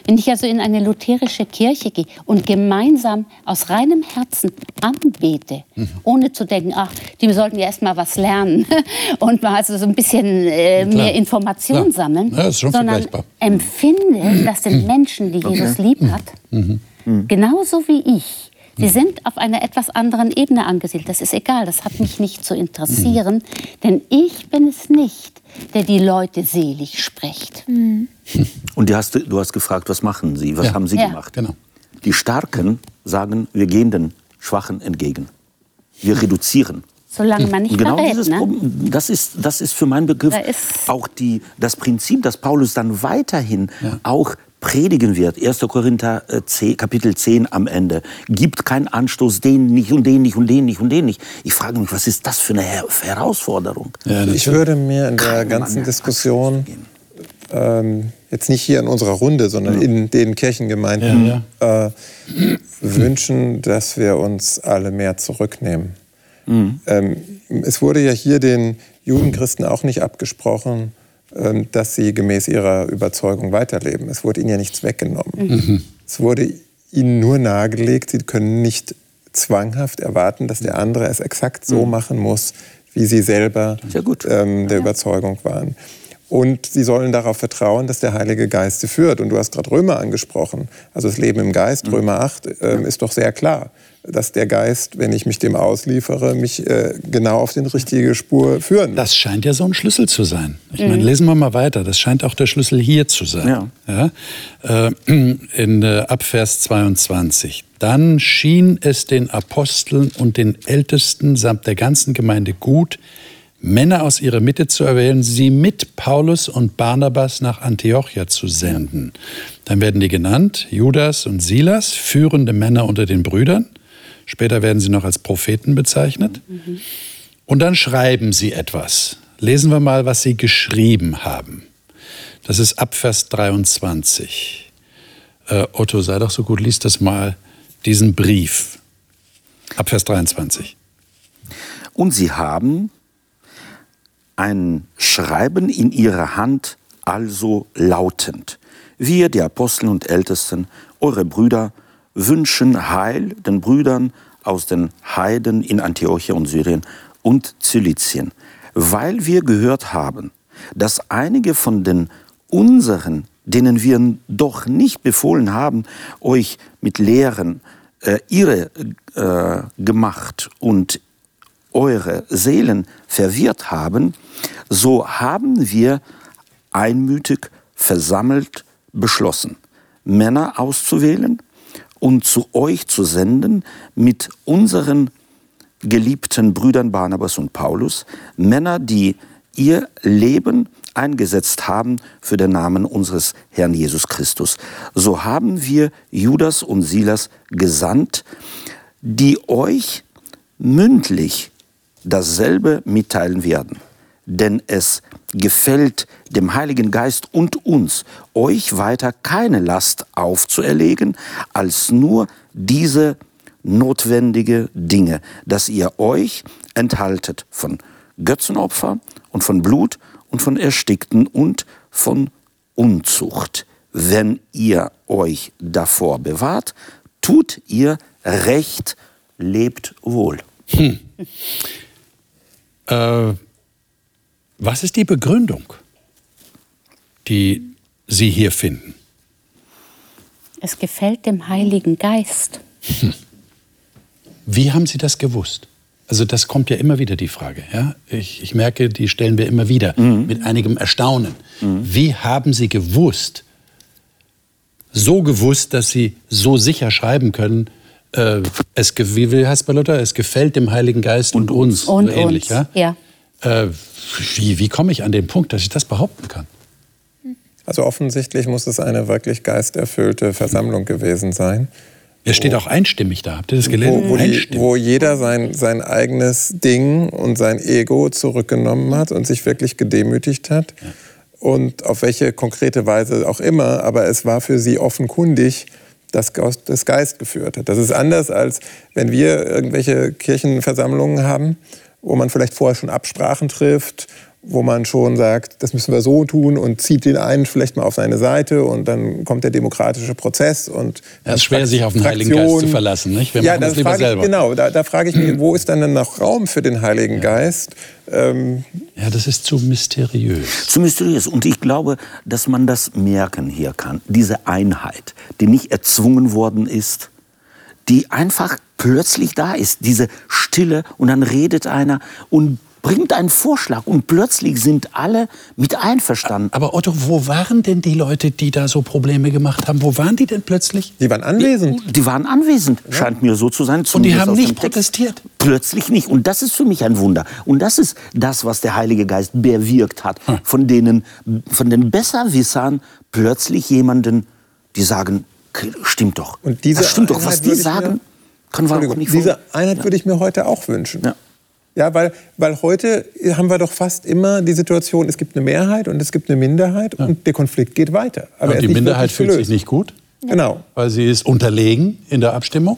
Wenn ich also in eine lutherische Kirche gehe und gemeinsam aus reinem Herzen anbete, mhm. ohne zu denken, ach, die sollten ja erst mal was lernen und mal also so ein bisschen äh, mehr Informationen sammeln, ja, sondern empfinde, dass den Menschen, die Jesus lieb hat, mhm mhm. genauso wie ich. Sie sind auf einer etwas anderen Ebene angesiedelt. Das ist egal, das hat mich nicht zu interessieren, mhm. denn ich bin es nicht, der die Leute selig spricht. Mhm. Und du hast, du hast gefragt, was machen Sie? Was ja. haben Sie ja. gemacht? Genau. Die Starken sagen, wir gehen den Schwachen entgegen. Wir reduzieren. Solange man nicht genau verrät, dieses ne? Problem, das ist, das ist für meinen Begriff da auch die, das Prinzip, dass Paulus dann weiterhin ja. auch predigen wird, 1. Korinther 10, äh, Kapitel 10 am Ende, gibt keinen Anstoß, den nicht und den nicht und den nicht und den nicht. Ich frage mich, was ist das für eine Herausforderung? Ja, ich würde mir in der ganzen Diskussion, ähm, jetzt nicht hier in unserer Runde, sondern ja. in den Kirchengemeinden, ja, ja. Äh, wünschen, dass wir uns alle mehr zurücknehmen. Mhm. Ähm, es wurde ja hier den Judenchristen auch nicht abgesprochen, dass sie gemäß ihrer Überzeugung weiterleben. Es wurde ihnen ja nichts weggenommen. Mhm. Es wurde ihnen nur nahegelegt, sie können nicht zwanghaft erwarten, dass der andere es exakt so mhm. machen muss, wie sie selber ähm, der ja. Überzeugung waren. Und sie sollen darauf vertrauen, dass der Heilige Geist sie führt. Und du hast gerade Römer angesprochen. Also das Leben im Geist, mhm. Römer 8, äh, ist doch sehr klar dass der Geist, wenn ich mich dem ausliefere, mich äh, genau auf die richtige Spur führen. Das scheint ja so ein Schlüssel zu sein. Ich mhm. meine, lesen wir mal weiter. Das scheint auch der Schlüssel hier zu sein. Ja. ja? Äh, in äh, Abvers 22. Dann schien es den Aposteln und den Ältesten samt der ganzen Gemeinde gut, Männer aus ihrer Mitte zu erwählen, sie mit Paulus und Barnabas nach Antiochia zu senden. Dann werden die genannt, Judas und Silas, führende Männer unter den Brüdern. Später werden sie noch als Propheten bezeichnet. Und dann schreiben sie etwas. Lesen wir mal, was sie geschrieben haben. Das ist ab Vers 23. Äh, Otto, sei doch so gut, lies das mal, diesen Brief. Ab Vers 23. Und sie haben ein Schreiben in ihrer Hand, also lautend. Wir, die Apostel und Ältesten, eure Brüder, wünschen Heil den Brüdern aus den Heiden in Antiochia und Syrien und Zilizien, weil wir gehört haben, dass einige von den unseren denen wir doch nicht befohlen haben, euch mit Lehren äh, irre äh, gemacht und eure Seelen verwirrt haben, so haben wir einmütig versammelt beschlossen, Männer auszuwählen und zu euch zu senden mit unseren geliebten Brüdern Barnabas und Paulus, Männer, die ihr Leben eingesetzt haben für den Namen unseres Herrn Jesus Christus. So haben wir Judas und Silas gesandt, die euch mündlich dasselbe mitteilen werden. Denn es gefällt dem Heiligen Geist und uns, euch weiter keine Last aufzuerlegen, als nur diese notwendige Dinge, dass ihr euch enthaltet von Götzenopfer und von Blut und von Erstickten und von Unzucht. Wenn ihr euch davor bewahrt, tut ihr Recht, lebt wohl. Hm. Äh, was ist die Begründung, die Sie hier finden? Es gefällt dem Heiligen Geist. Hm. Wie haben Sie das gewusst? Also das kommt ja immer wieder die Frage. Ja? Ich, ich merke, die stellen wir immer wieder mhm. mit einigem Erstaunen. Mhm. Wie haben Sie gewusst, so gewusst, dass Sie so sicher schreiben können, äh, es, wie, wie heißt bei Luther, es gefällt dem Heiligen Geist und, und uns, und so ähnlich. Uns. Ja? ja. Äh, wie, wie komme ich an den Punkt, dass ich das behaupten kann? Also offensichtlich muss es eine wirklich geisterfüllte Versammlung gewesen sein. Er steht auch einstimmig da. Habt ihr das gelesen? Wo, wo, die, wo, jeder sein, sein eigenes Ding und sein Ego zurückgenommen hat und sich wirklich gedemütigt hat. Ja. Und auf welche konkrete Weise auch immer, aber es war für sie offenkundig, das Geist geführt hat. Das ist anders, als wenn wir irgendwelche Kirchenversammlungen haben, wo man vielleicht vorher schon Absprachen trifft wo man schon sagt, das müssen wir so tun und zieht den einen vielleicht mal auf seine Seite und dann kommt der demokratische Prozess und es ist schwer, sich auf den Heiligen Geist zu verlassen, nicht? Wir ja, das lieber selber. Ich, genau, da, da frage ich mich, wo ist dann denn noch Raum für den Heiligen ja. Geist? Ähm, ja, das ist zu mysteriös. Zu mysteriös. Und ich glaube, dass man das merken hier kann. Diese Einheit, die nicht erzwungen worden ist, die einfach plötzlich da ist. Diese Stille und dann redet einer und bringt einen Vorschlag und plötzlich sind alle mit einverstanden. Aber Otto, wo waren denn die Leute, die da so Probleme gemacht haben? Wo waren die denn plötzlich? Die waren anwesend. Die, die waren anwesend, ja. scheint mir so zu sein. Und die haben nicht protestiert? Plötzlich nicht. Und das ist für mich ein Wunder. Und das ist das, was der Heilige Geist bewirkt hat. Hm. Von, denen, von den Besserwissern plötzlich jemanden, die sagen, stimmt doch. Und diese das stimmt doch, was die sagen, können wir auch nicht Diese Einheit würde ich mir heute auch wünschen. Ja. Ja, weil, weil heute haben wir doch fast immer die Situation, es gibt eine Mehrheit und es gibt eine Minderheit ja. und der Konflikt geht weiter. Aber die Minderheit fühlt sich nicht gut. Genau. Weil sie ist unterlegen in der Abstimmung.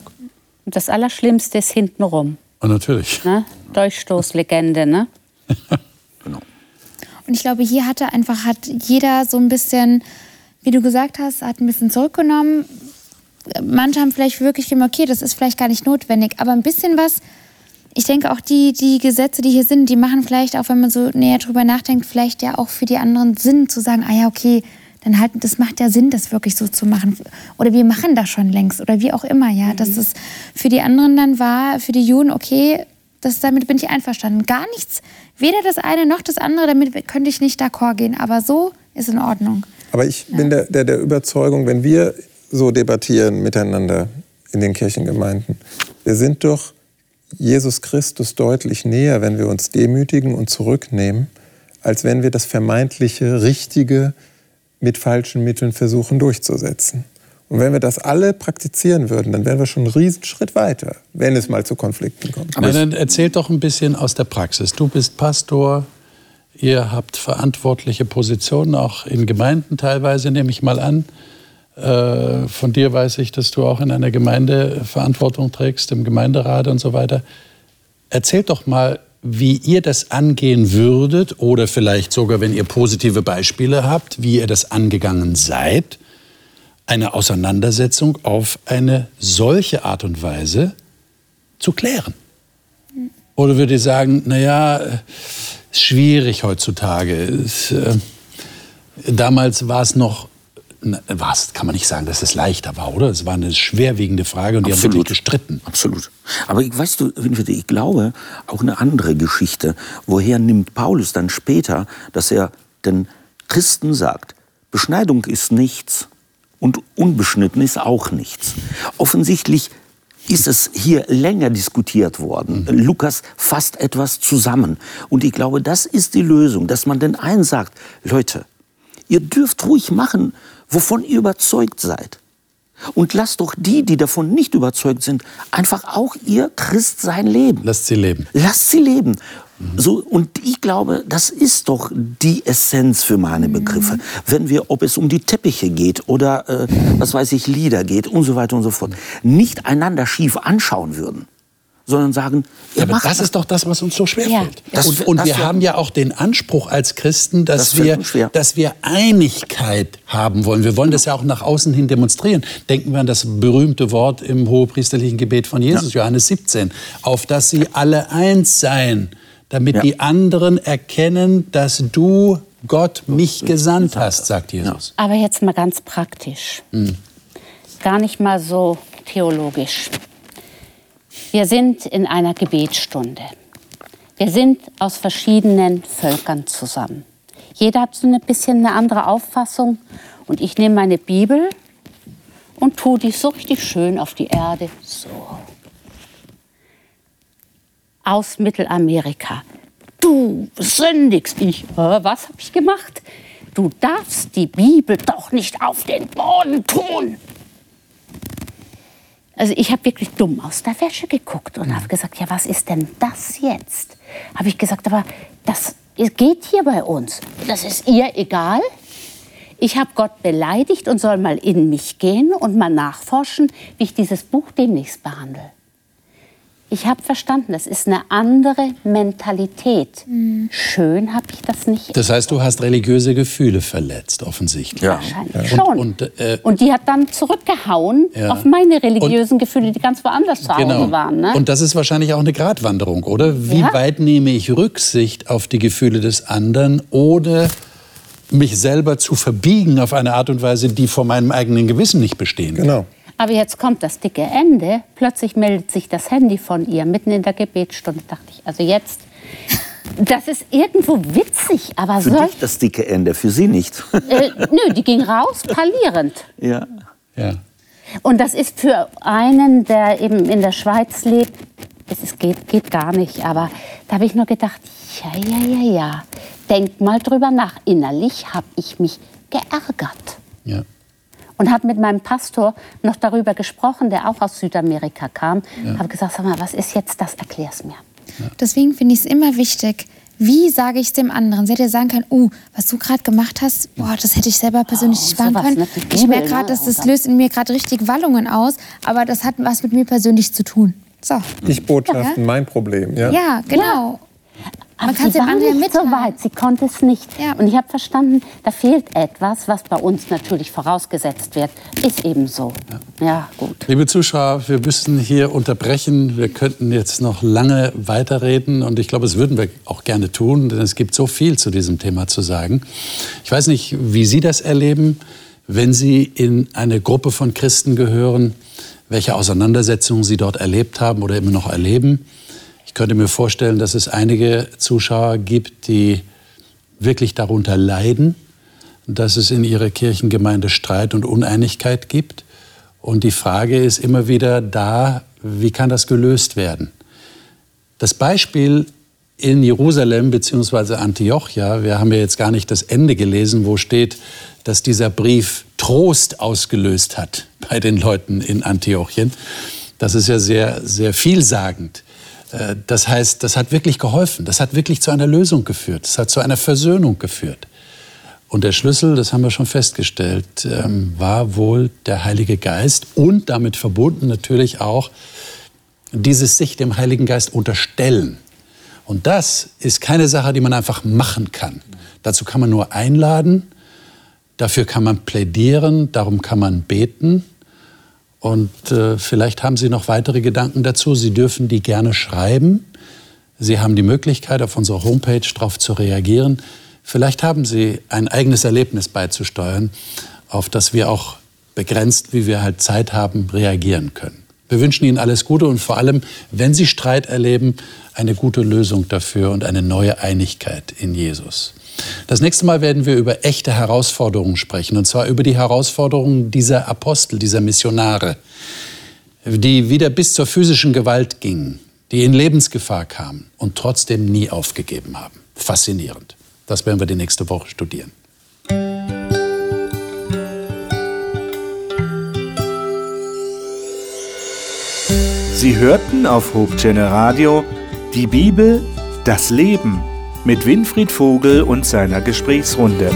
Und das Allerschlimmste ist hintenrum. Und natürlich. Ne? Durchstoßlegende, ne? genau. Und ich glaube, hier hatte einfach hat jeder so ein bisschen, wie du gesagt hast, hat ein bisschen zurückgenommen. Manche haben vielleicht wirklich gemerkt, okay, das ist vielleicht gar nicht notwendig, aber ein bisschen was ich denke auch die, die Gesetze, die hier sind, die machen vielleicht auch, wenn man so näher drüber nachdenkt, vielleicht ja auch für die anderen Sinn zu sagen, ah ja, okay, dann halt, das macht ja Sinn, das wirklich so zu machen. Oder wir machen das schon längst oder wie auch immer, ja. Mhm. Dass es für die anderen dann war, für die Juden, okay, das, damit bin ich einverstanden. Gar nichts, weder das eine noch das andere, damit könnte ich nicht d'accord gehen. Aber so ist in Ordnung. Aber ich ja. bin der, der, der Überzeugung, wenn wir so debattieren miteinander in den Kirchengemeinden, wir sind doch Jesus Christus deutlich näher, wenn wir uns demütigen und zurücknehmen, als wenn wir das vermeintliche Richtige mit falschen Mitteln versuchen durchzusetzen. Und wenn wir das alle praktizieren würden, dann wären wir schon einen Riesenschritt weiter, wenn es mal zu Konflikten kommt. Aber dann erzählt doch ein bisschen aus der Praxis. Du bist Pastor, ihr habt verantwortliche Positionen, auch in Gemeinden teilweise, nehme ich mal an. Äh, von dir weiß ich, dass du auch in einer Gemeinde Verantwortung trägst, im Gemeinderat und so weiter. Erzählt doch mal, wie ihr das angehen würdet oder vielleicht sogar, wenn ihr positive Beispiele habt, wie ihr das angegangen seid, eine Auseinandersetzung auf eine solche Art und Weise zu klären. Oder würdet ihr sagen, naja, ist schwierig heutzutage. Äh, damals war es noch was kann man nicht sagen, dass es leichter war, oder? Es war eine schwerwiegende Frage und die Absolut. haben wirklich gestritten. Absolut. Aber ich, weißt du, ich glaube auch eine andere Geschichte. Woher nimmt Paulus dann später, dass er den Christen sagt, Beschneidung ist nichts und unbeschnitten ist auch nichts. Offensichtlich ist es hier länger diskutiert worden. Mhm. Lukas fasst etwas zusammen. Und ich glaube, das ist die Lösung, dass man den einen sagt, Leute, ihr dürft ruhig machen, wovon ihr überzeugt seid. Und lasst doch die, die davon nicht überzeugt sind, einfach auch ihr Christsein leben. Lasst sie leben. Lasst sie leben. So, und ich glaube, das ist doch die Essenz für meine Begriffe. Wenn wir, ob es um die Teppiche geht oder, äh, was weiß ich, Lieder geht und so weiter und so fort, nicht einander schief anschauen würden, sondern sagen, ja, aber das, ist doch das, was uns so schwer ja. fällt. und, und wir haben ja auch den Anspruch als Christen, dass, das wir, dass wir Einigkeit haben wollen. Wir wollen das ja auch nach außen hin demonstrieren. Denken wir an das berühmte Wort im hohepriesterlichen Gebet von Jesus, ja. Johannes 17, auf dass sie alle eins seien, damit ja. die anderen erkennen, dass du Gott mich gesandt hast, sagt Jesus. Aber jetzt mal ganz praktisch. Hm. Gar nicht mal so theologisch. Wir sind in einer Gebetsstunde. Wir sind aus verschiedenen Völkern zusammen. Jeder hat so ein bisschen eine andere Auffassung. Und ich nehme meine Bibel und tue die so richtig schön auf die Erde. So. Aus Mittelamerika. Du sündigst. Ich, was habe ich gemacht? Du darfst die Bibel doch nicht auf den Boden tun. Also ich habe wirklich dumm aus der Wäsche geguckt und habe gesagt, ja, was ist denn das jetzt? Habe ich gesagt, aber das geht hier bei uns. Das ist ihr egal. Ich habe Gott beleidigt und soll mal in mich gehen und mal nachforschen, wie ich dieses Buch demnächst behandle. Ich habe verstanden, das ist eine andere Mentalität. Mhm. Schön habe ich das nicht. Das heißt, du hast religiöse Gefühle verletzt, offensichtlich. Ja. Wahrscheinlich ja. schon. Und, und, äh, und, die hat dann zurückgehauen ja. auf meine religiösen und, Gefühle, die ganz woanders zu genau. Hause waren. Ne? Und das ist wahrscheinlich auch eine Gratwanderung, oder? Wie ja. weit nehme ich Rücksicht auf die Gefühle des anderen, ohne mich selber zu verbiegen auf eine Art und Weise, die vor meinem eigenen Gewissen nicht bestehen kann? Genau. Aber jetzt kommt das dicke Ende. Plötzlich meldet sich das Handy von ihr mitten in der Gebetsstunde. Dachte ich, also jetzt, das ist irgendwo witzig, aber für dich das dicke Ende, für sie nicht. Äh, nö, die ging raus, parlierend. Ja. ja. Und das ist für einen, der eben in der Schweiz lebt, es geht, geht gar nicht. Aber da habe ich nur gedacht, ja, ja, ja, ja. Denk mal drüber nach. Innerlich habe ich mich geärgert. Ja und habe mit meinem Pastor noch darüber gesprochen, der auch aus Südamerika kam. Ja. Habe gesagt, sag mal, was ist jetzt das? Erklär's mir. Ja. Deswegen finde ich es immer wichtig, wie sage ich es dem anderen? Sie hätte sagen können, oh, was du gerade gemacht hast, boah, das hätte ich selber persönlich oh, sparen können. Ne? Ich merke gerade, dass das löst in mir gerade richtig Wallungen aus, aber das hat was mit mir persönlich zu tun. So. Ich Botschaften, ja. mein Problem. Ja, ja genau. Aber man kann sie war nicht so weit, sie konnte es nicht. Ja. Und ich habe verstanden, da fehlt etwas, was bei uns natürlich vorausgesetzt wird. Ist eben so. Ja. ja, gut. Liebe Zuschauer, wir müssen hier unterbrechen. Wir könnten jetzt noch lange weiterreden und ich glaube, es würden wir auch gerne tun, denn es gibt so viel zu diesem Thema zu sagen. Ich weiß nicht, wie Sie das erleben, wenn Sie in eine Gruppe von Christen gehören, welche Auseinandersetzungen Sie dort erlebt haben oder immer noch erleben könnte mir vorstellen, dass es einige Zuschauer gibt, die wirklich darunter leiden, dass es in ihrer Kirchengemeinde Streit und Uneinigkeit gibt. Und die Frage ist immer wieder da, wie kann das gelöst werden? Das Beispiel in Jerusalem bzw. Antiochia, wir haben ja jetzt gar nicht das Ende gelesen, wo steht, dass dieser Brief Trost ausgelöst hat bei den Leuten in Antiochien. Das ist ja sehr, sehr vielsagend. Äh, das heißt, das hat wirklich geholfen. Das hat wirklich zu einer Lösung geführt. Das hat zu einer Versöhnung geführt. Und der Schlüssel, das haben wir schon festgestellt, ähm, war wohl der Heilige Geist und damit verbunden natürlich auch dieses sich dem Heiligen Geist unterstellen. Und das ist keine Sache, die man einfach machen kann. Dazu kann man nur einladen, dafür kann man plädieren, darum kann man beten. Und äh, vielleicht haben Sie noch weitere Gedanken dazu. Sie dürfen die gerne schreiben. Sie haben die Möglichkeit, auf unserer Homepage darauf zu reagieren. Vielleicht haben Sie ein eigenes Erlebnis beizusteuern. auf das wir auch begrenzt, wie wir halt Zeit haben, reagieren können. Wir wünschen Ihnen alles Gute und vor allem, wenn Sie Streit erleben, eine gute Lösung dafür und eine neue Einigkeit in Jesus. Das nächste Mal werden wir über echte Herausforderungen sprechen, und zwar über die Herausforderungen dieser Apostel, dieser Missionare, die wieder bis zur physischen Gewalt gingen, die in Lebensgefahr kamen und trotzdem nie aufgegeben haben. Faszinierend. Das werden wir die nächste Woche studieren. Sie hörten auf Hochchannel Radio die Bibel, das Leben mit Winfried Vogel und seiner Gesprächsrunde.